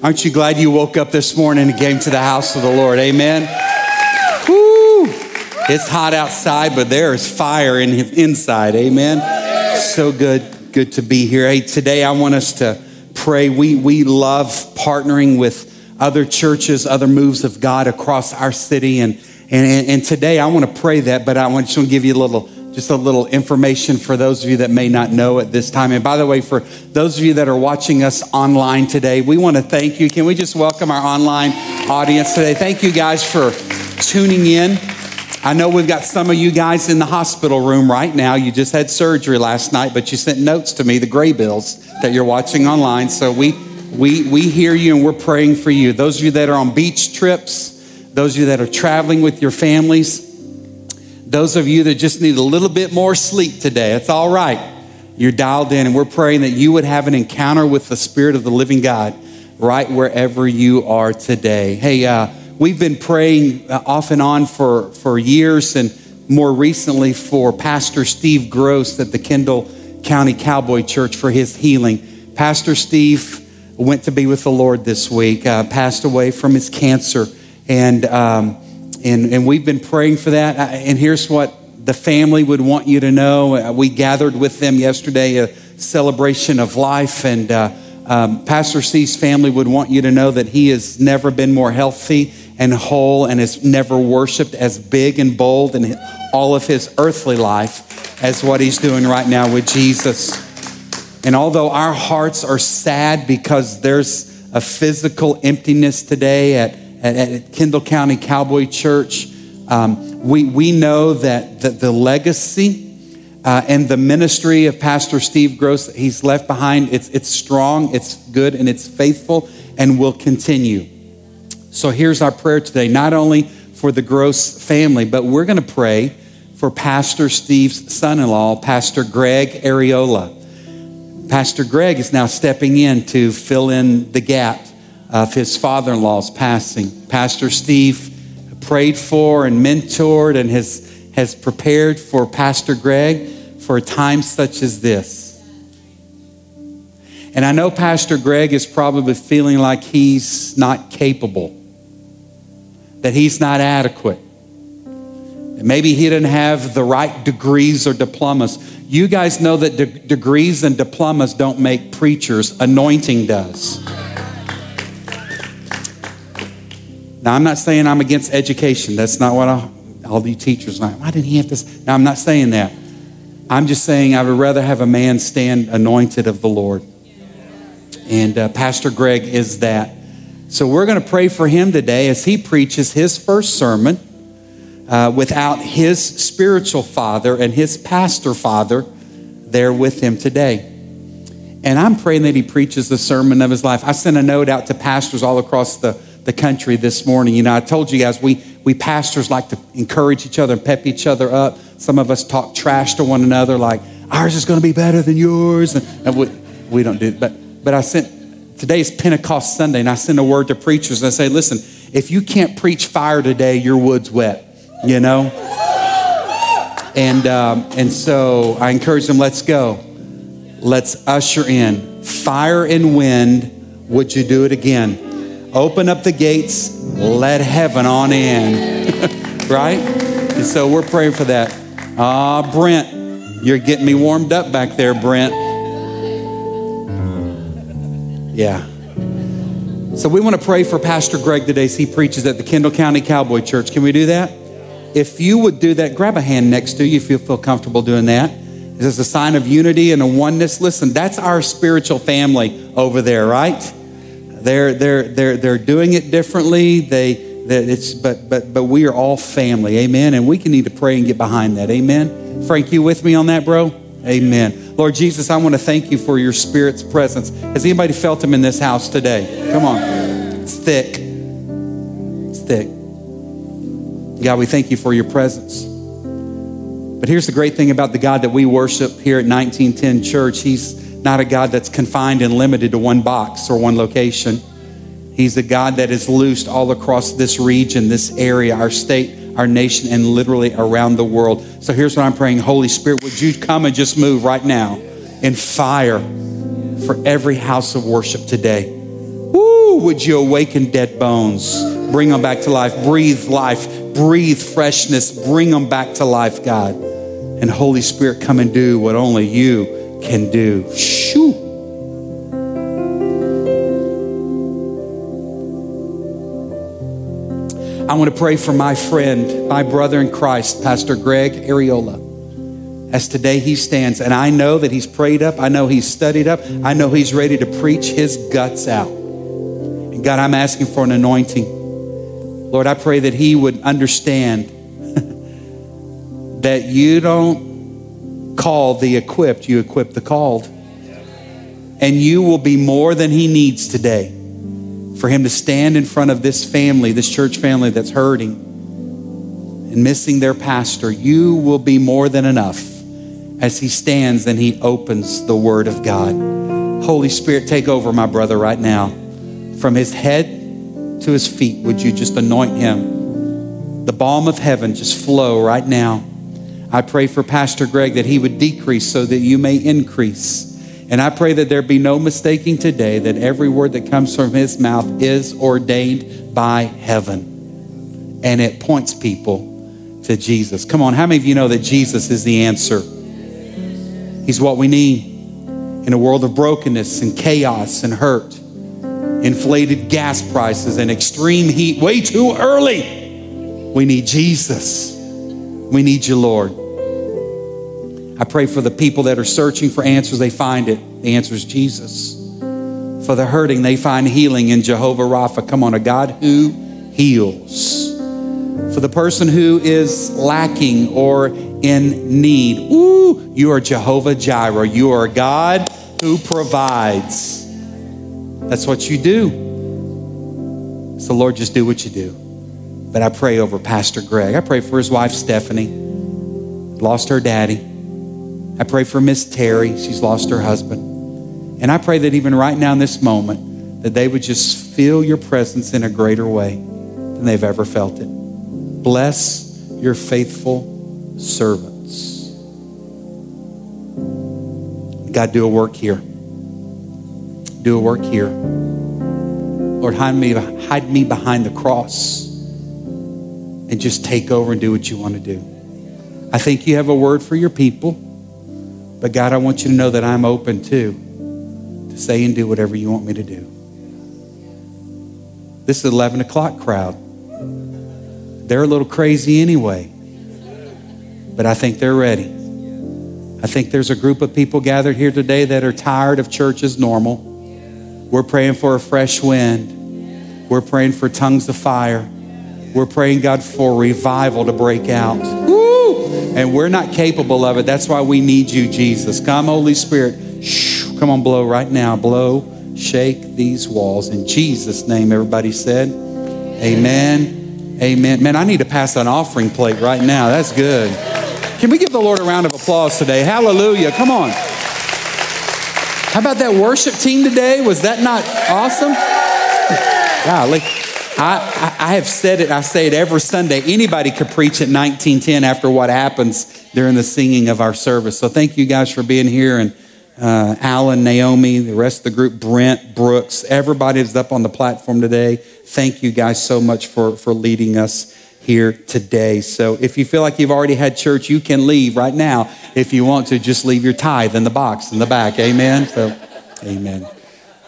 Aren't you glad you woke up this morning and came to the house of the Lord? Amen. Woo! It's hot outside, but there is fire in inside. Amen. So good, good to be here. Hey, today I want us to pray. We we love partnering with other churches, other moves of God across our city, and and, and today I want to pray that. But I want to give you a little just a little information for those of you that may not know at this time. And by the way, for those of you that are watching us online today, we want to thank you. Can we just welcome our online audience today? Thank you guys for tuning in. I know we've got some of you guys in the hospital room right now. You just had surgery last night, but you sent notes to me, the Graybills that you're watching online. So we we we hear you and we're praying for you. Those of you that are on beach trips, those of you that are traveling with your families, those of you that just need a little bit more sleep today, it's all right. You're dialed in, and we're praying that you would have an encounter with the Spirit of the living God right wherever you are today. Hey, uh, we've been praying uh, off and on for, for years, and more recently for Pastor Steve Gross at the Kendall County Cowboy Church for his healing. Pastor Steve went to be with the Lord this week, uh, passed away from his cancer, and um, and, and we've been praying for that. And here's what the family would want you to know. Uh, we gathered with them yesterday, a celebration of life. And uh, um, Pastor C's family would want you to know that he has never been more healthy and whole and has never worshiped as big and bold in all of his earthly life as what he's doing right now with Jesus. And although our hearts are sad because there's a physical emptiness today at at, at Kendall County Cowboy Church, um, we, we know that the, the legacy uh, and the ministry of Pastor Steve Gross that he's left behind, it's, it's strong, it's good, and it's faithful, and will continue. So here's our prayer today, not only for the Gross family, but we're going to pray for Pastor Steve's son in law, Pastor Greg Ariola. Pastor Greg is now stepping in to fill in the gap of his father in law's passing. Pastor Steve prayed for and mentored and has, has prepared for Pastor Greg for a time such as this. And I know Pastor Greg is probably feeling like he's not capable, that he's not adequate. Maybe he didn't have the right degrees or diplomas. You guys know that de- degrees and diplomas don't make preachers, anointing does. Now, I'm not saying I'm against education. That's not what I, all the teachers like. Why didn't he have this? Now, I'm not saying that. I'm just saying I would rather have a man stand anointed of the Lord. And uh, Pastor Greg is that. So we're going to pray for him today as he preaches his first sermon uh, without his spiritual father and his pastor father there with him today. And I'm praying that he preaches the sermon of his life. I sent a note out to pastors all across the the country this morning. You know, I told you guys we we pastors like to encourage each other and pep each other up. Some of us talk trash to one another, like ours is going to be better than yours, and, and we, we don't do. It. But but I sent today is Pentecost Sunday, and I send a word to preachers and I say, listen, if you can't preach fire today, your wood's wet. You know. And um, and so I encourage them. Let's go. Let's usher in fire and wind. Would you do it again? Open up the gates, let heaven on in. right? And so we're praying for that. Ah, Brent, you're getting me warmed up back there, Brent. Yeah. So we want to pray for Pastor Greg today as he preaches at the Kendall County Cowboy Church. Can we do that? If you would do that, grab a hand next to you if you feel comfortable doing that. This is a sign of unity and a oneness. Listen, that's our spiritual family over there, right? They're, they're, they're, they're doing it differently. They, it's, but, but, but we are all family. Amen. And we can need to pray and get behind that. Amen. Frank, you with me on that, bro? Amen. Lord Jesus, I want to thank you for your spirit's presence. Has anybody felt him in this house today? Come on. It's thick. It's thick. God, we thank you for your presence. But here's the great thing about the God that we worship here at 1910 Church. He's not a God that's confined and limited to one box or one location. He's a God that is loosed all across this region, this area, our state, our nation, and literally around the world. So here's what I'm praying Holy Spirit, would you come and just move right now in fire? for every house of worship today. Woo, would you awaken dead bones? Bring them back to life. Breathe life. Breathe freshness. Bring them back to life, God. And Holy Spirit, come and do what only you can do. Shoo. I want to pray for my friend, my brother in Christ, Pastor Greg Ariola. As today he stands, and I know that he's prayed up, I know he's studied up, I know he's ready to preach his guts out. And God, I'm asking for an anointing. Lord, I pray that he would understand that you don't call the equipped, you equip the called. And you will be more than he needs today for him to stand in front of this family, this church family that's hurting and missing their pastor, you will be more than enough as he stands and he opens the word of God. Holy Spirit, take over my brother right now. From his head to his feet, would you just anoint him? The balm of heaven just flow right now. I pray for Pastor Greg that he would decrease so that you may increase. And I pray that there be no mistaking today that every word that comes from his mouth is ordained by heaven. And it points people to Jesus. Come on, how many of you know that Jesus is the answer? He's what we need in a world of brokenness and chaos and hurt, inflated gas prices and extreme heat way too early. We need Jesus. We need you, Lord. I pray for the people that are searching for answers, they find it. The answer is Jesus. For the hurting, they find healing in Jehovah Rapha. Come on, a God who heals. For the person who is lacking or in need, ooh, you are Jehovah Jireh. You are God who provides. That's what you do. So, Lord, just do what you do. But I pray over Pastor Greg. I pray for his wife, Stephanie, lost her daddy. I pray for Miss Terry. She's lost her husband. And I pray that even right now in this moment, that they would just feel your presence in a greater way than they've ever felt it. Bless your faithful servants. God, do a work here. Do a work here. Lord, hide me, hide me behind the cross and just take over and do what you want to do. I think you have a word for your people. But God, I want you to know that I'm open too to say and do whatever you want me to do. This is 11 o'clock crowd. They're a little crazy anyway, but I think they're ready. I think there's a group of people gathered here today that are tired of church as normal. We're praying for a fresh wind. We're praying for tongues of fire. We're praying, God, for revival to break out. Woo! And we're not capable of it. That's why we need you, Jesus. Come, Holy Spirit. Shh, come on, blow right now. Blow, shake these walls. In Jesus' name, everybody said, Amen. Amen. Man, I need to pass an offering plate right now. That's good. Can we give the Lord a round of applause today? Hallelujah. Come on. How about that worship team today? Was that not awesome? Golly. I, I, have said it, I say it every Sunday. Anybody could preach at 1910 after what happens during the singing of our service. So thank you guys for being here. And uh, Alan, Naomi, the rest of the group, Brent, Brooks, everybody is up on the platform today. Thank you guys so much for, for leading us here today. So if you feel like you've already had church, you can leave right now. If you want to, just leave your tithe in the box in the back. Amen. So, amen.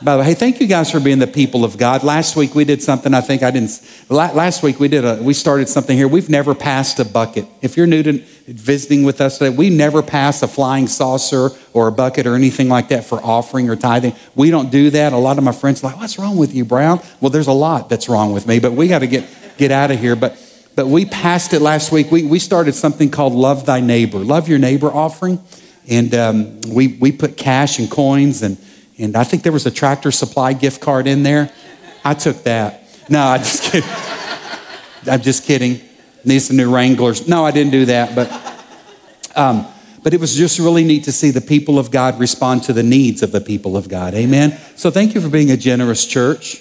By the way, hey, thank you guys for being the people of God. Last week we did something I think I didn't. Last week we did a, we started something here. We've never passed a bucket. If you're new to visiting with us today, we never pass a flying saucer or a bucket or anything like that for offering or tithing. We don't do that. A lot of my friends like, what's wrong with you, Brown? Well, there's a lot that's wrong with me, but we got to get, get out of here. But, but we passed it last week. We, we started something called Love Thy Neighbor, Love Your Neighbor offering. And um, we, we put cash and coins and and I think there was a tractor supply gift card in there. I took that. No, I just kidding. I'm just kidding. Need some new Wranglers. No, I didn't do that. But, um, but it was just really neat to see the people of God respond to the needs of the people of God. Amen. So thank you for being a generous church.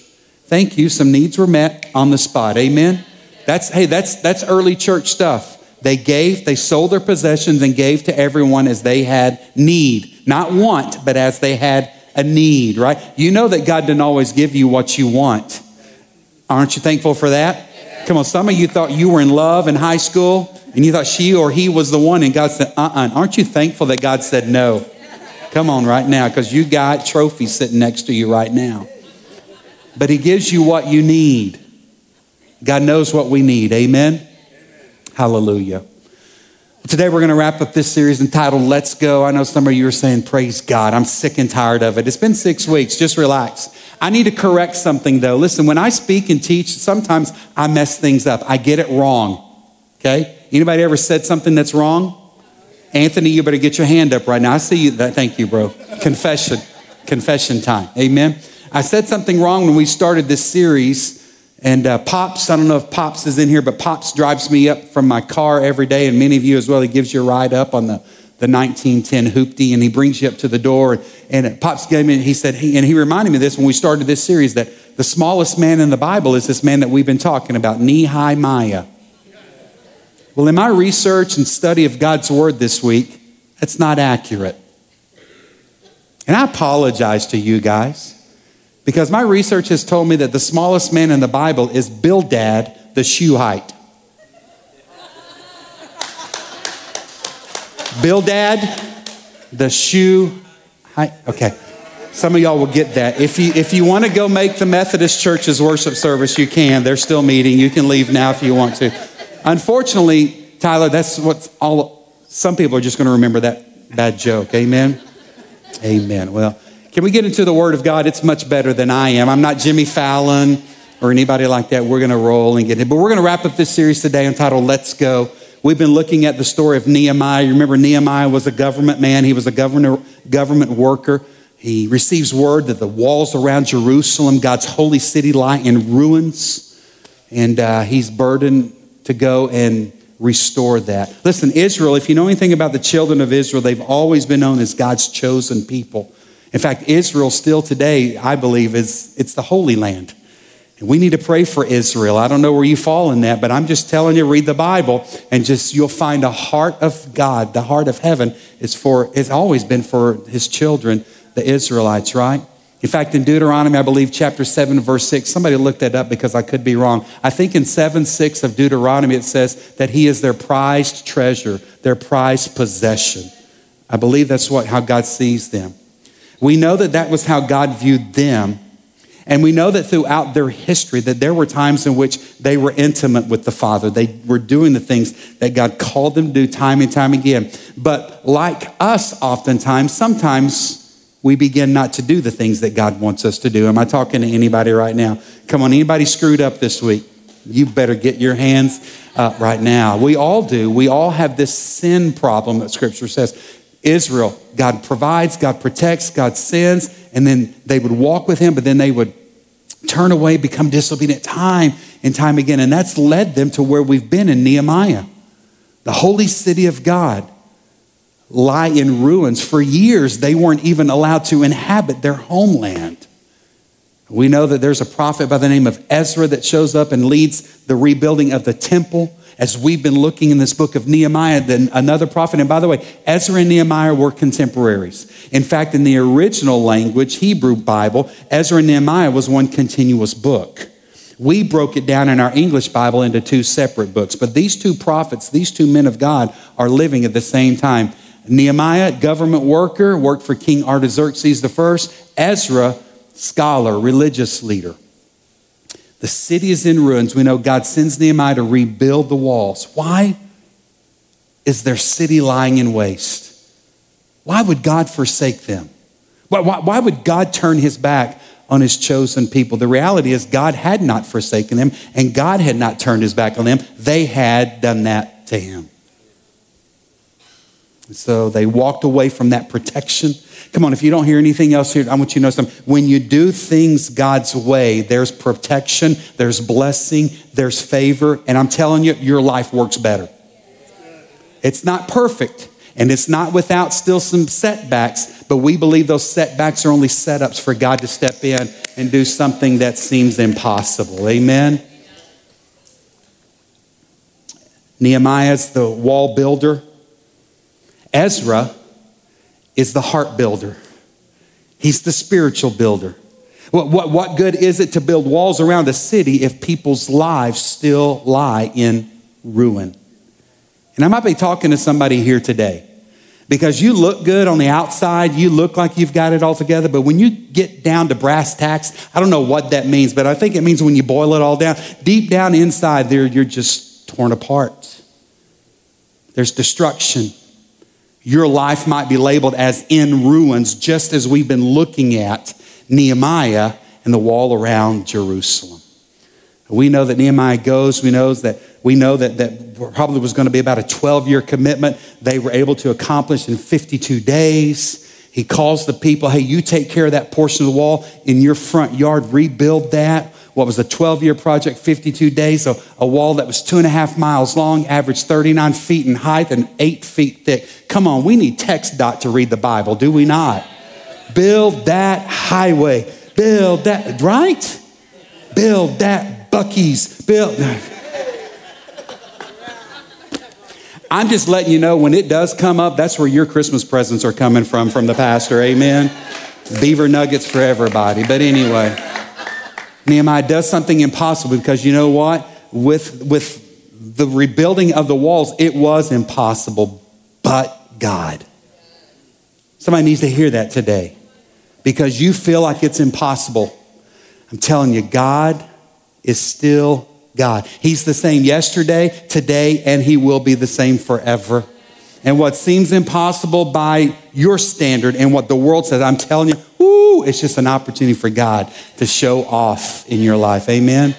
Thank you. Some needs were met on the spot. Amen. That's hey, that's that's early church stuff. They gave, they sold their possessions and gave to everyone as they had need. Not want, but as they had A need, right? You know that God didn't always give you what you want. Aren't you thankful for that? Come on, some of you thought you were in love in high school and you thought she or he was the one, and God said, uh uh-uh. uh. Aren't you thankful that God said no? Come on, right now, because you got trophies sitting next to you right now. But He gives you what you need. God knows what we need. Amen. Hallelujah. Today we're going to wrap up this series entitled Let's Go. I know some of you are saying, Praise God. I'm sick and tired of it. It's been six weeks. Just relax. I need to correct something though. Listen, when I speak and teach, sometimes I mess things up. I get it wrong. Okay? Anybody ever said something that's wrong? Anthony, you better get your hand up right now. I see you. Thank you, bro. Confession. Confession time. Amen. I said something wrong when we started this series. And uh, Pops, I don't know if Pops is in here, but Pops drives me up from my car every day, and many of you as well. He gives you a ride up on the, the 1910 Hoopty, and he brings you up to the door. And Pops gave me, he said, he, and he reminded me of this when we started this series that the smallest man in the Bible is this man that we've been talking about, Nehemiah. Well, in my research and study of God's word this week, that's not accurate. And I apologize to you guys because my research has told me that the smallest man in the Bible is Bildad the shoe Shuhite. Bildad the shoe height. Okay. Some of y'all will get that. If you, if you want to go make the Methodist Church's worship service, you can. They're still meeting. You can leave now if you want to. Unfortunately, Tyler, that's what's all, some people are just going to remember that bad joke. Amen? Amen. Well, can we get into the Word of God? It's much better than I am. I'm not Jimmy Fallon or anybody like that. We're going to roll and get it. But we're going to wrap up this series today entitled Let's Go. We've been looking at the story of Nehemiah. You remember, Nehemiah was a government man, he was a governor, government worker. He receives word that the walls around Jerusalem, God's holy city, lie in ruins. And uh, he's burdened to go and restore that. Listen, Israel, if you know anything about the children of Israel, they've always been known as God's chosen people. In fact, Israel still today, I believe, is it's the Holy Land. And we need to pray for Israel. I don't know where you fall in that, but I'm just telling you, read the Bible and just you'll find a heart of God, the heart of heaven is for, it's always been for his children, the Israelites, right? In fact, in Deuteronomy, I believe chapter 7, verse 6, somebody looked that up because I could be wrong. I think in 7 6 of Deuteronomy, it says that he is their prized treasure, their prized possession. I believe that's what, how God sees them. We know that that was how God viewed them. And we know that throughout their history that there were times in which they were intimate with the Father. They were doing the things that God called them to do time and time again. But like us oftentimes, sometimes we begin not to do the things that God wants us to do. Am I talking to anybody right now? Come on, anybody screwed up this week? You better get your hands up right now. We all do. We all have this sin problem that Scripture says. Israel, God provides, God protects, God sends, and then they would walk with Him, but then they would turn away, become disobedient time and time again. And that's led them to where we've been in Nehemiah, the holy city of God lie in ruins. For years, they weren't even allowed to inhabit their homeland. We know that there's a prophet by the name of Ezra that shows up and leads the rebuilding of the temple. As we've been looking in this book of Nehemiah, then another prophet, and by the way, Ezra and Nehemiah were contemporaries. In fact, in the original language, Hebrew Bible, Ezra and Nehemiah was one continuous book. We broke it down in our English Bible into two separate books, but these two prophets, these two men of God, are living at the same time Nehemiah, government worker, worked for King Artaxerxes I. Ezra, scholar, religious leader. The city is in ruins. We know God sends Nehemiah to rebuild the walls. Why is their city lying in waste? Why would God forsake them? Why, why, why, would God turn his back on his chosen people? The reality is, God had not forsaken them, and God had not turned his back on them. They had done that to him. So they walked away from that protection. Come on, if you don't hear anything else here, I want you to know something. When you do things God's way, there's protection, there's blessing, there's favor, and I'm telling you, your life works better. It's not perfect, and it's not without still some setbacks, but we believe those setbacks are only setups for God to step in and do something that seems impossible. Amen. Nehemiah's the wall builder. Ezra is the heart builder. He's the spiritual builder. What, what, what good is it to build walls around a city if people's lives still lie in ruin? And I might be talking to somebody here today because you look good on the outside, you look like you've got it all together, but when you get down to brass tacks, I don't know what that means, but I think it means when you boil it all down, deep down inside there, you're just torn apart. There's destruction. Your life might be labeled as in ruins, just as we've been looking at Nehemiah and the wall around Jerusalem. We know that Nehemiah goes, we know that we know that that probably was going to be about a 12-year commitment. They were able to accomplish in 52 days. He calls the people, hey, you take care of that portion of the wall in your front yard, rebuild that. What was a 12 year project, 52 days, so a wall that was two and a half miles long, averaged 39 feet in height, and eight feet thick. Come on, we need TxDOT to read the Bible, do we not? Build that highway. Build that, right? Build that Buc-ee's. Build. I'm just letting you know when it does come up, that's where your Christmas presents are coming from, from the pastor. Amen. Beaver nuggets for everybody. But anyway, Nehemiah does something impossible because you know what? With, with the rebuilding of the walls, it was impossible, but God. Somebody needs to hear that today because you feel like it's impossible. I'm telling you, God is still God. He's the same yesterday, today, and He will be the same forever. And what seems impossible by your standard and what the world says, I'm telling you, it's just an opportunity for God to show off in your life. Amen.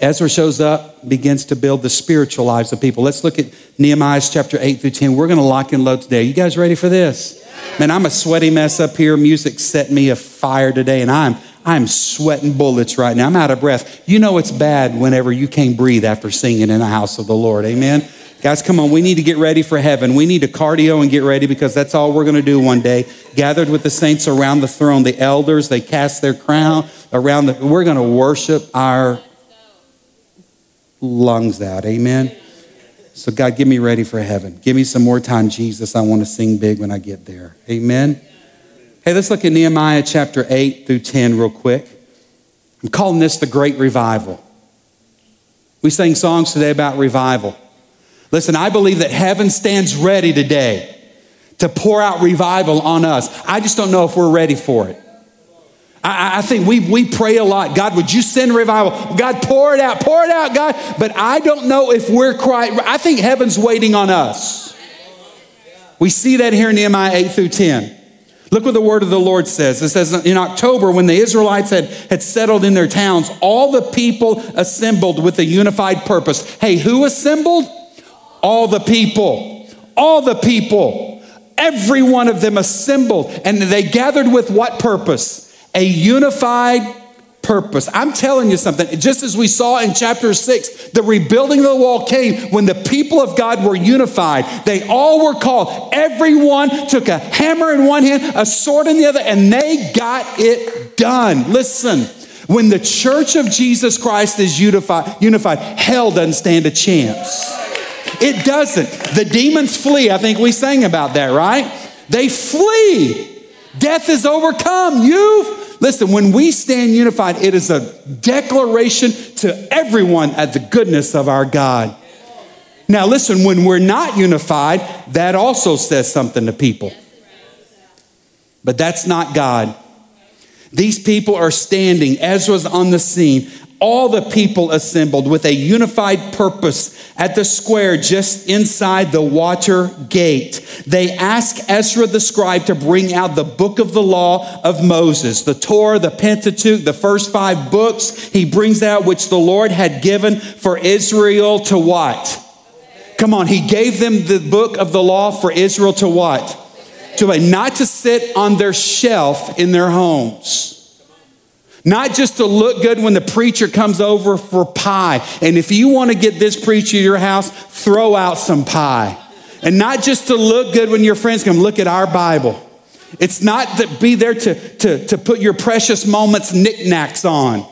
Ezra shows up, begins to build the spiritual lives of people. Let's look at Nehemiah's chapter 8 through 10. We're going to lock and load today. You guys ready for this? Man, I'm a sweaty mess up here. Music set me afire today, and I'm I'm sweating bullets right now. I'm out of breath. You know it's bad whenever you can't breathe after singing in the house of the Lord. Amen. Guys, come on. We need to get ready for heaven. We need to cardio and get ready because that's all we're going to do one day. Gathered with the saints around the throne, the elders, they cast their crown around the. We're going to worship our lungs out. Amen. So, God, get me ready for heaven. Give me some more time, Jesus. I want to sing big when I get there. Amen. Hey, let's look at Nehemiah chapter 8 through 10 real quick. I'm calling this the Great Revival. We sang songs today about revival. Listen, I believe that heaven stands ready today to pour out revival on us. I just don't know if we're ready for it. I, I, think we, we pray a lot. God, would you send revival? God, pour it out, pour it out, God. But I don't know if we're quite, I think heaven's waiting on us. We see that here in Nehemiah 8 through 10. Look what the word of the Lord says. It says in October, when the Israelites had, had settled in their towns, all the people assembled with a unified purpose. Hey, who assembled? All the people. All the people. Every one of them assembled. And they gathered with what purpose? a unified purpose. I'm telling you something, just as we saw in chapter six, the rebuilding of the wall came when the people of God were unified. They all were called. Everyone took a hammer in one hand, a sword in the other, and they got it done. Listen. When the church of Jesus Christ is unified, unified, hell doesn't stand a chance. It doesn't. The demons flee. I think we sang about that, right? They flee. Death is overcome. You've Listen, when we stand unified, it is a declaration to everyone at the goodness of our God. Now, listen, when we're not unified, that also says something to people. But that's not God. These people are standing. Ezra's on the scene all the people assembled with a unified purpose at the square just inside the water gate. They ask Ezra the scribe to bring out the book of the law of Moses, the Torah, the Pentateuch, the first five books he brings out, which the Lord had given for Israel to what? Come on, he gave them the book of the law for Israel to what? To not to sit on their shelf in their homes not just to look good when the preacher comes over for pie. And if you want to get this preacher to your house, throw out some pie. And not just to look good when your friends come, look at our Bible. It's not to be there to, to, to put your precious moments knickknacks on.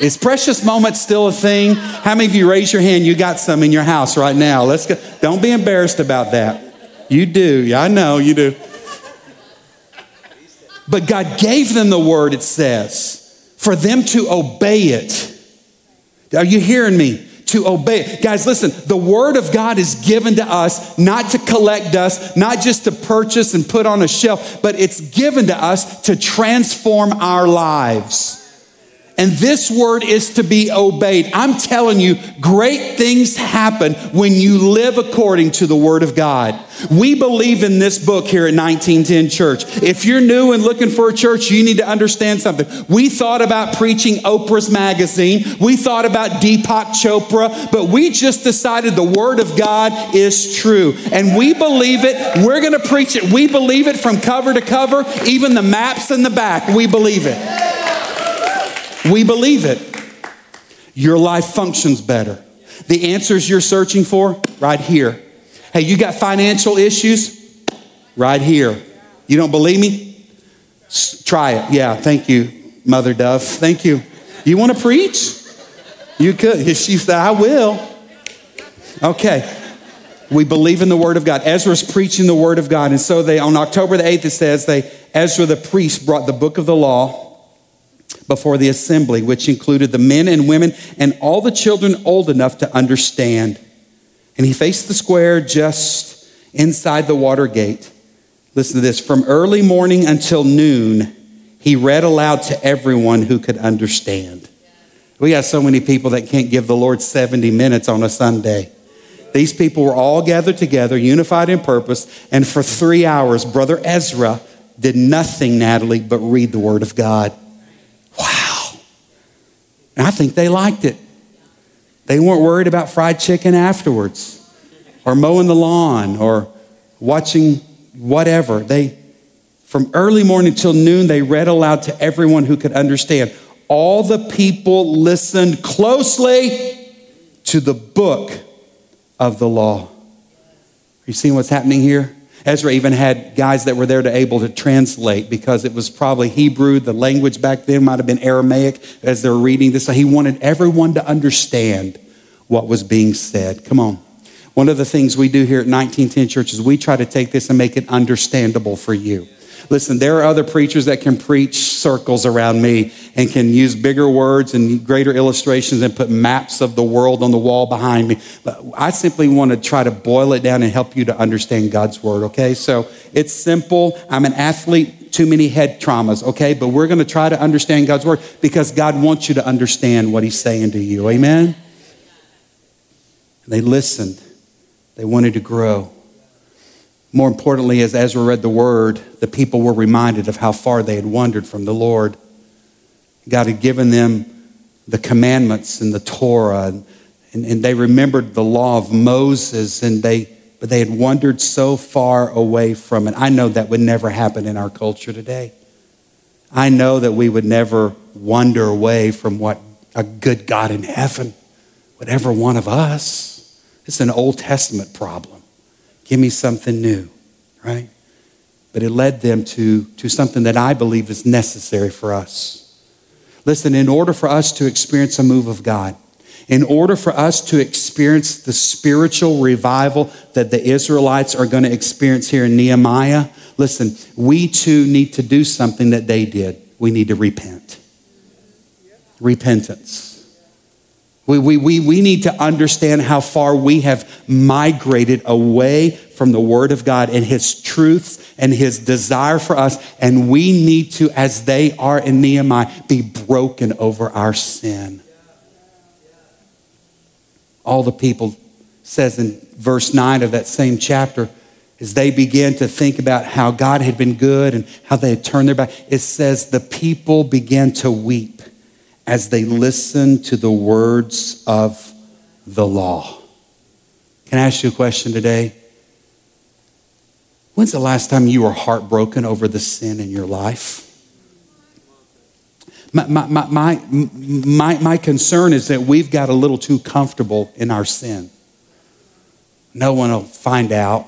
Is precious moments still a thing? How many of you raise your hand? You got some in your house right now. Let's go. Don't be embarrassed about that. You do. Yeah, I know you do. But God gave them the word, it says, for them to obey it. Are you hearing me? To obey. Guys, listen, the word of God is given to us not to collect dust, not just to purchase and put on a shelf, but it's given to us to transform our lives and this word is to be obeyed. I'm telling you, great things happen when you live according to the word of God. We believe in this book here at 1910 Church. If you're new and looking for a church, you need to understand something. We thought about preaching Oprah's magazine, we thought about Deepak Chopra, but we just decided the word of God is true. And we believe it. We're going to preach it. We believe it from cover to cover, even the maps in the back. We believe it. We believe it. Your life functions better. The answers you're searching for, right here. Hey, you got financial issues? Right here. You don't believe me? S- try it. Yeah, thank you, Mother Dove. Thank you. You want to preach? You could. She said, I will. Okay. We believe in the Word of God. Ezra's preaching the Word of God. And so they, on October the 8th, it says, they, Ezra the priest brought the book of the law before the assembly, which included the men and women and all the children old enough to understand. And he faced the square just inside the water gate. Listen to this from early morning until noon, he read aloud to everyone who could understand. We got so many people that can't give the Lord 70 minutes on a Sunday. These people were all gathered together, unified in purpose, and for three hours, Brother Ezra did nothing, Natalie, but read the Word of God. And I think they liked it. They weren't worried about fried chicken afterwards or mowing the lawn or watching whatever. They, from early morning till noon, they read aloud to everyone who could understand. All the people listened closely to the book of the law. Are you seeing what's happening here? Ezra even had guys that were there to able to translate because it was probably Hebrew. The language back then might have been Aramaic as they're reading this. So he wanted everyone to understand what was being said. Come on. One of the things we do here at 1910 Church is we try to take this and make it understandable for you. Listen, there are other preachers that can preach circles around me and can use bigger words and greater illustrations and put maps of the world on the wall behind me. But I simply want to try to boil it down and help you to understand God's word, okay? So it's simple. I'm an athlete, too many head traumas, okay? But we're going to try to understand God's word because God wants you to understand what He's saying to you, amen? they listened, they wanted to grow. More importantly, as Ezra read the word, the people were reminded of how far they had wandered from the Lord. God had given them the commandments and the Torah, and, and, and they remembered the law of Moses, and they, but they had wandered so far away from it. I know that would never happen in our culture today. I know that we would never wander away from what a good God in heaven would ever want of us. It's an Old Testament problem. Give me something new, right? But it led them to, to something that I believe is necessary for us. Listen, in order for us to experience a move of God, in order for us to experience the spiritual revival that the Israelites are going to experience here in Nehemiah, listen, we too need to do something that they did. We need to repent. Repentance. We, we, we, we need to understand how far we have migrated away from the Word of God and His truths and His desire for us. And we need to, as they are in Nehemiah, be broken over our sin. All the people says in verse 9 of that same chapter, as they began to think about how God had been good and how they had turned their back, it says the people began to weep as they listen to the words of the law. Can I ask you a question today? When's the last time you were heartbroken over the sin in your life? My, my, my, my, my, concern is that we've got a little too comfortable in our sin. No one will find out.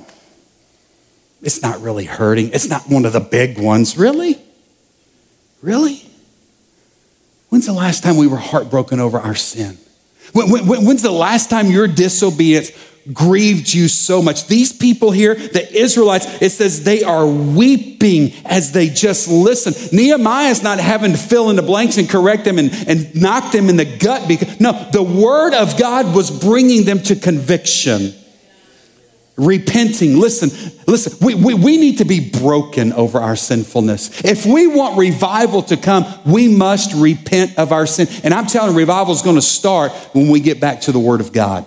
It's not really hurting. It's not one of the big ones. Really? Really? Last time we were heartbroken over our sin? When, when, when's the last time your disobedience grieved you so much. These people here, the Israelites, it says they are weeping as they just listen. Nehemiah's not having to fill in the blanks and correct them and, and knock them in the gut. Because, no, the word of God was bringing them to conviction repenting. Listen, listen, we, we, we need to be broken over our sinfulness. If we want revival to come, we must repent of our sin. And I'm telling you, revival is going to start when we get back to the Word of God.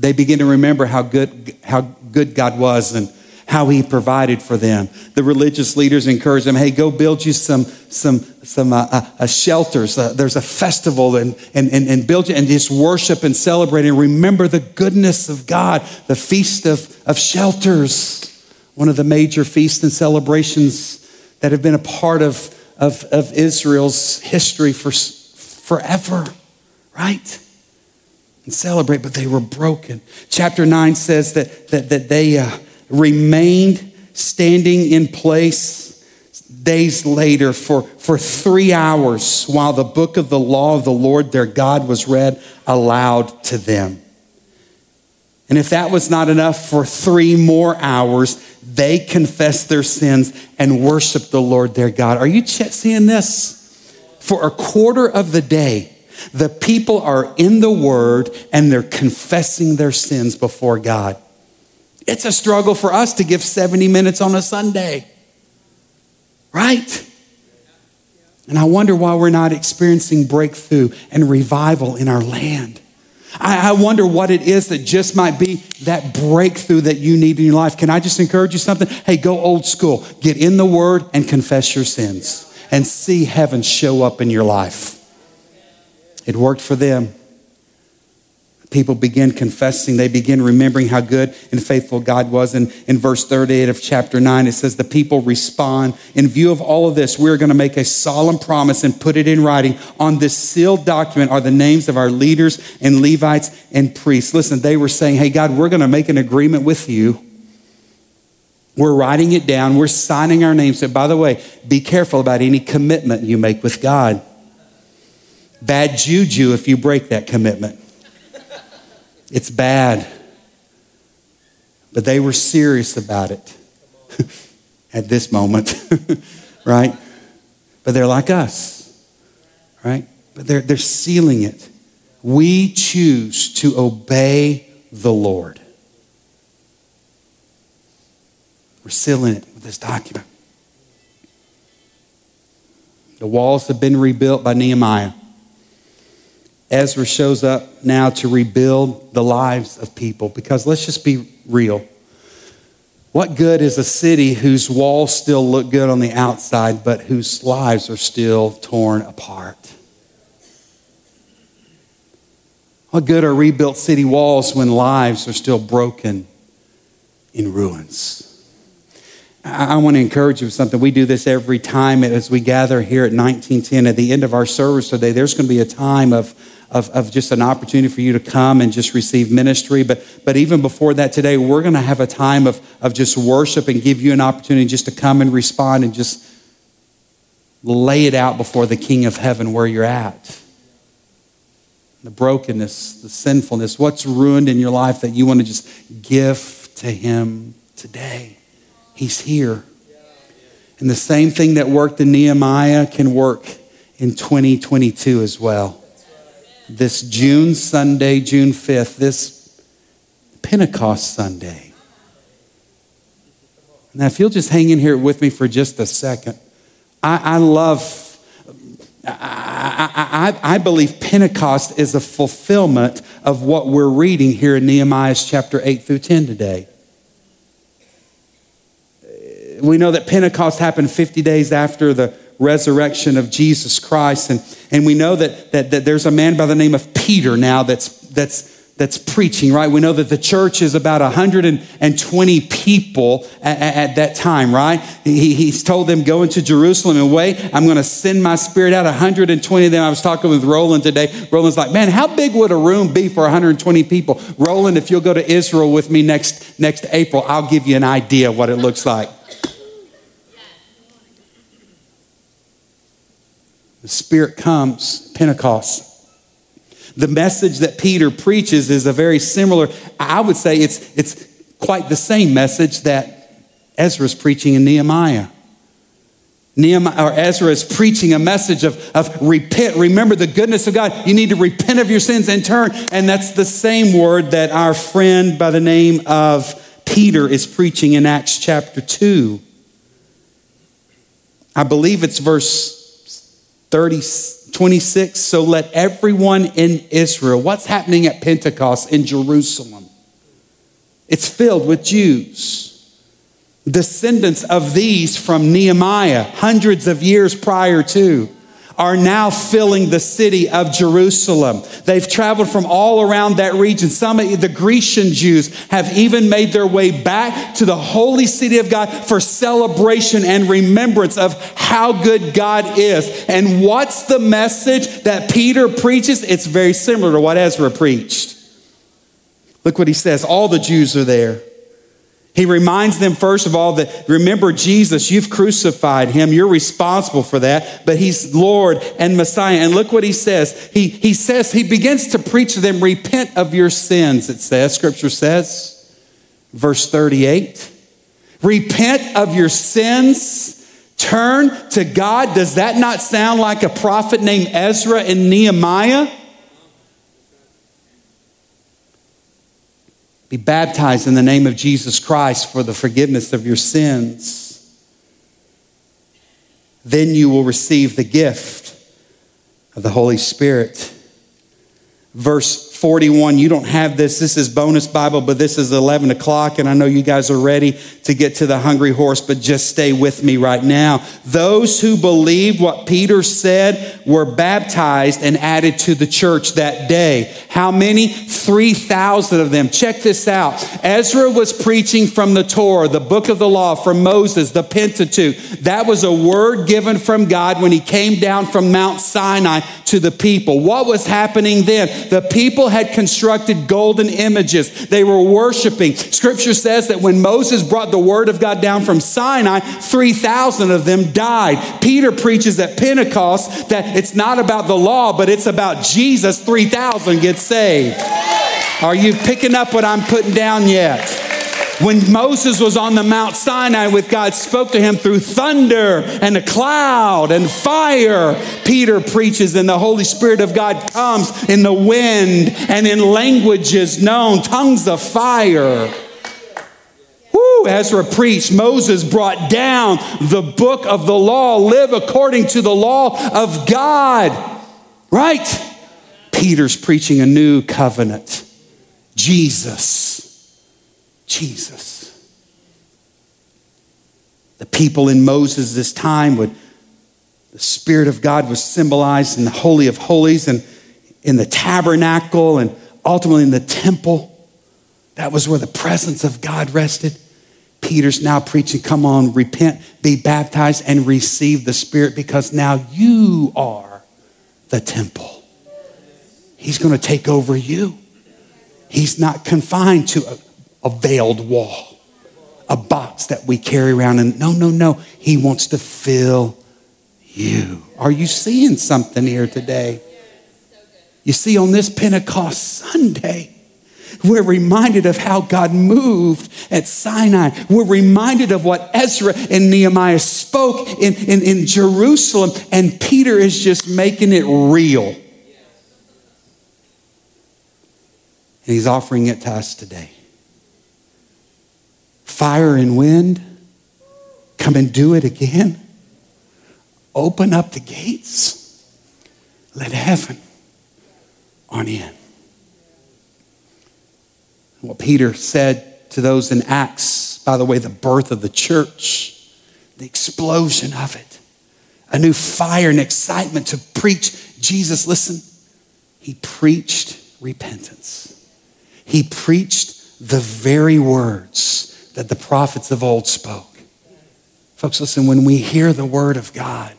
They begin to remember how good, how good God was and how he provided for them. The religious leaders encouraged them, hey, go build you some, some, some uh, uh, uh, shelters. Uh, there's a festival and, and, and, and build you and just worship and celebrate and remember the goodness of God, the Feast of, of Shelters, one of the major feasts and celebrations that have been a part of, of, of Israel's history for forever, right? And celebrate, but they were broken. Chapter 9 says that, that, that they, uh, remained standing in place days later for, for three hours while the book of the law of the Lord their God was read aloud to them. And if that was not enough for three more hours, they confessed their sins and worshiped the Lord their God. Are you seeing this? For a quarter of the day, the people are in the word and they're confessing their sins before God. It's a struggle for us to give 70 minutes on a Sunday, right? And I wonder why we're not experiencing breakthrough and revival in our land. I, I, wonder what it is that just might be that breakthrough that you need in your life. Can I just encourage you something? Hey, go old school. Get in the word and confess your sins and see heaven show up in your life. It worked for them people begin confessing, they begin remembering how good and faithful God was. And in verse 38 of chapter 9, it says, The people respond. In view of all of this, we're going to make a solemn promise and put it in writing. On this sealed document are the names of our leaders and Levites and priests. Listen, they were saying, Hey, God, we're going to make an agreement with you. We're writing it down. We're signing our names. And by the way, be careful about any commitment you make with God. Bad juju if you break that commitment. It's bad. But they were serious about it at this moment, right? But they're like us, right? But they're, they're sealing it. We choose to obey the Lord. We're sealing it with this document. The walls have been rebuilt by Nehemiah. Ezra shows up now to rebuild the lives of people because let's just be real. What good is a city whose walls still look good on the outside, but whose lives are still torn apart? What good are rebuilt city walls when lives are still broken in ruins? I, want to encourage you with something. We do this every time as we gather here at 1910. At the end of our service today, there's going to be a time of of, of just an opportunity for you to come and just receive ministry. But, but even before that today, we're going to have a time of, of just worship and give you an opportunity just to come and respond and just lay it out before the King of Heaven where you're at. The brokenness, the sinfulness, what's ruined in your life that you want to just give to Him today. He's here. And the same thing that worked in Nehemiah can work in 2022 as well this June Sunday, June 5th, this Pentecost Sunday. Now, if you'll just hang in here with me for just a second, I, I love, I, I, I believe Pentecost is a fulfillment of what we're reading here in Nehemiah's chapter 8 through 10 today. We know that Pentecost happened 50 days after the resurrection of Jesus Christ. And, and we know that, that, that there's a man by the name of Peter now that's, that's, that's preaching, right? We know that the church is about 120 people at, at, that time, right? He, he's told them, go into Jerusalem and wait. I'm going to send my spirit out. 120 of them. I was talking with Roland today. Roland's like, man, how big would a room be for 120 people? Roland, if you'll go to Israel with me next, next April, I'll give you an idea of what it looks like. The Spirit comes, Pentecost. The message that Peter preaches is a very similar, I would say it's, it's quite the same message that Ezra's preaching in Nehemiah. Nehemiah or Ezra is preaching a message of, of repent. Remember the goodness of God. You need to repent of your sins and turn. And that's the same word that our friend by the name of Peter is preaching in Acts chapter 2. I believe it's verse 30, 26. So let everyone in Israel, what's happening at Pentecost in Jerusalem? It's filled with Jews descendants of these from Nehemiah, hundreds of years prior to, are now filling the city of Jerusalem. They've traveled from all around that region. Some of the Grecian Jews have even made their way back to the holy city of God for celebration and remembrance of how good God is. And what's the message that Peter preaches? It's very similar to what Ezra preached. Look what he says. All the Jews are there. He reminds them, first of all, that remember Jesus, you've crucified him. You're responsible for that, but he's Lord and Messiah. And look what he says. He, he says, he begins to preach to them, repent of your sins, it says, scripture says, verse 38. Repent of your sins, turn to God. Does that not sound like a prophet named Ezra in Nehemiah? Be baptized in the name of Jesus Christ for the forgiveness of your sins. Then you will receive the gift of the Holy Spirit. Verse 41. You don't have this. This is bonus Bible, but this is 11 o'clock, and I know you guys are ready to get to the hungry horse, but just stay with me right now. Those who believed what Peter said were baptized and added to the church that day. How many? 3,000 of them. Check this out. Ezra was preaching from the Torah, the book of the law, from Moses, the Pentateuch. That was a word given from God when he came down from Mount Sinai to the people. What was happening then? The people had constructed golden images. They were worshiping. Scripture says that when Moses brought the word of God down from Sinai, 3,000 of them died. Peter preaches at Pentecost that it's not about the law, but it's about Jesus. 3,000 get saved. Are you picking up what I'm putting down yet? When Moses was on the Mount Sinai with God, spoke to him through thunder and a cloud and fire. Peter preaches, and the Holy Spirit of God comes in the wind and in languages known, tongues of fire. Ezra preached, Moses brought down the book of the law, live according to the law of God. Right? Peter's preaching a new covenant. Jesus Jesus. The people in Moses this time would, the Spirit of God was symbolized in the Holy of Holies and in the tabernacle and ultimately in the temple. That was where the presence of God rested. Peter's now preaching, come on, repent, be baptized, and receive the Spirit because now you are the temple. He's going to take over you. He's not confined to a, a veiled wall, a box that we carry around. And no, no, no. He wants to fill you. Are you seeing something here today? You see, on this Pentecost Sunday, we're reminded of how God moved at Sinai. We're reminded of what Ezra and Nehemiah spoke in, in, in Jerusalem, and Peter is just making it real. And he's offering it to us today fire and wind, come and do it again. Open up the gates. Let heaven on in. What Peter said to those in Acts, by the way, the birth of the church, the explosion of it, a new fire and excitement to preach Jesus. Listen, he preached repentance. He preached the very words that the prophets of old spoke. Folks, listen, when we hear the word of God,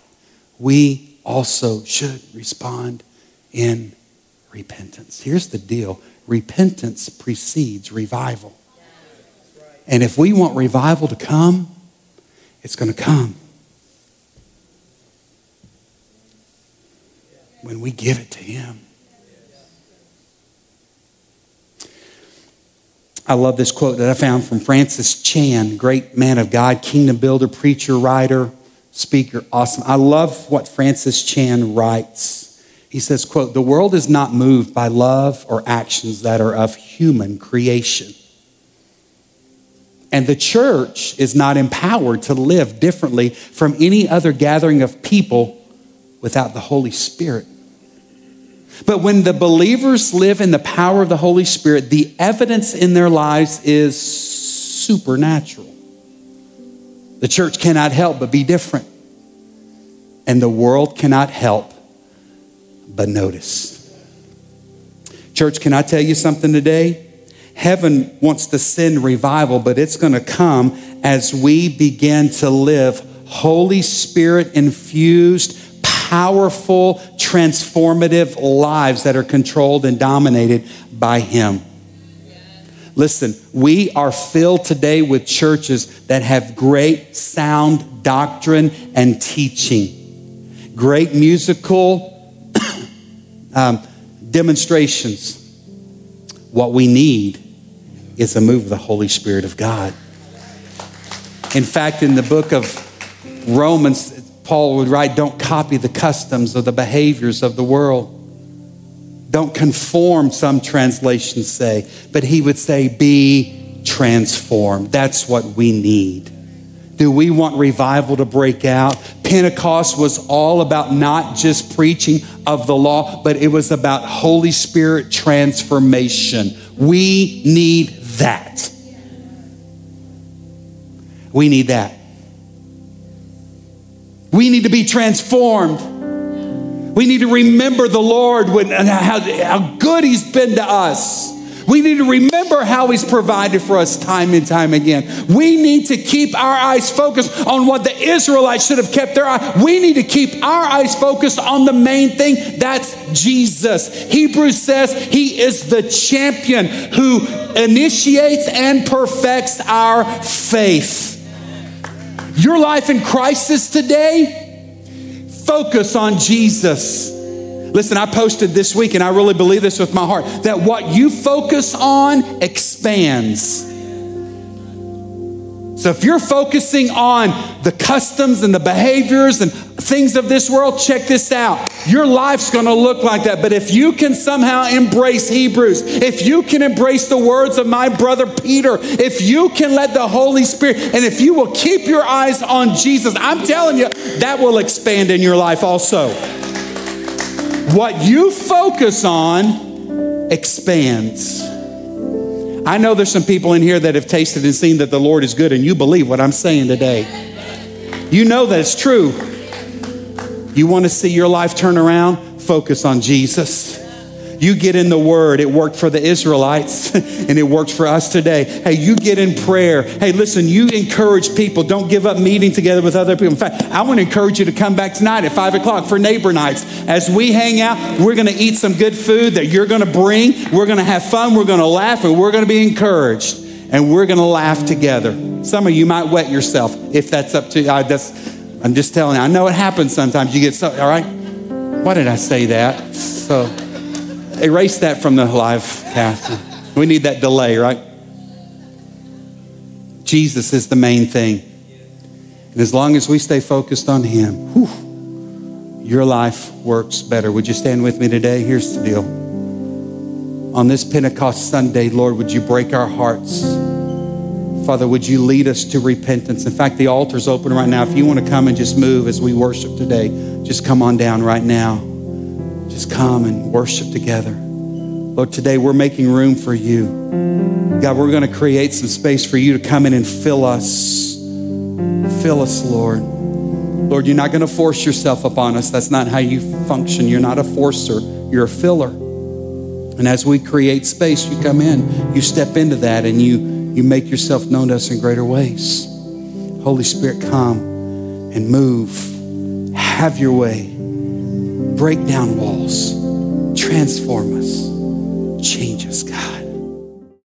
we also should respond in repentance. Here's the deal repentance precedes revival. And if we want revival to come, it's going to come when we give it to Him. I love this quote that I found from Francis Chan, great man of God, kingdom builder, preacher, writer, speaker, awesome. I love what Francis Chan writes. He says, quote, the world is not moved by love or actions that are of human creation. And the church is not empowered to live differently from any other gathering of people without the Holy Spirit. But when the believers live in the power of the Holy Spirit, the evidence in their lives is supernatural. The church cannot help but be different. And the world cannot help but notice. Church, can I tell you something today? Heaven wants to send revival, but it's going to come as we begin to live Holy Spirit infused, powerful, transformative lives that are controlled and dominated by Him. Listen, we are filled today with churches that have great sound doctrine and teaching, great musical um, demonstrations. What we need is a move of the Holy Spirit of God. In fact, in the book of Romans, Paul would write, Don't copy the customs or the behaviors of the world. Don't conform, some translations say, but he would say, Be transformed. That's what we need. Do we want revival to break out? Pentecost was all about not just preaching of the law, but it was about Holy Spirit transformation. We need that. We need that. We need to be transformed. We need to remember the Lord when, and how, how good He's been to us. We need to remember how He's provided for us time and time again. We need to keep our eyes focused on what the Israelites should have kept their eye. We need to keep our eyes focused on the main thing that's Jesus. Hebrews says He is the champion who initiates and perfects our faith. Your life in crisis today, focus on Jesus. Listen, I posted this week, and I really believe this with my heart that what you focus on expands. So if you're focusing on the customs and the behaviors and things of this world, check this out. Your life's gonna look like that. But if you can somehow embrace Hebrews, if you can embrace the words of my brother Peter, if you can let the Holy Spirit, and if you will keep your eyes on Jesus, I'm telling you, that will expand in your life also. What you focus on expands. I know there's some people in here that have tasted and seen that the Lord is good, and you believe what I'm saying today. You know that it's true. You want to see your life turn around? Focus on Jesus. You get in the Word. It worked for the Israelites and it works for us today. Hey, you get in prayer. Hey, listen, you encourage people. Don't give up meeting together with other people. In fact, I want to encourage you to come back tonight at 5 o'clock for neighbor nights. As we hang out, we're going to eat some good food that you're going to bring. We're going to have fun. We're going to laugh and we're going to be encouraged. And we're going to laugh together. Some of you might wet yourself if that's up to you. Uh, that's, I'm just telling you. I know it happens sometimes. You get so, all right? Why did I say that? So, erase that from the live cast. We need that delay, right? Jesus is the main thing. And as long as we stay focused on Him, whew, your life works better. Would you stand with me today? Here's the deal. On this Pentecost Sunday, Lord, would you break our hearts? Father, would you lead us to repentance? In fact, the altar's open right now. If you want to come and just move as we worship today, just come on down right now. Come and worship together. Lord, today we're making room for you. God, we're going to create some space for you to come in and fill us. Fill us, Lord. Lord, you're not going to force yourself upon us. That's not how you function. You're not a forcer, you're a filler. And as we create space, you come in, you step into that, and you, you make yourself known to us in greater ways. Holy Spirit, come and move. Have your way break down walls, transform us, change us, God.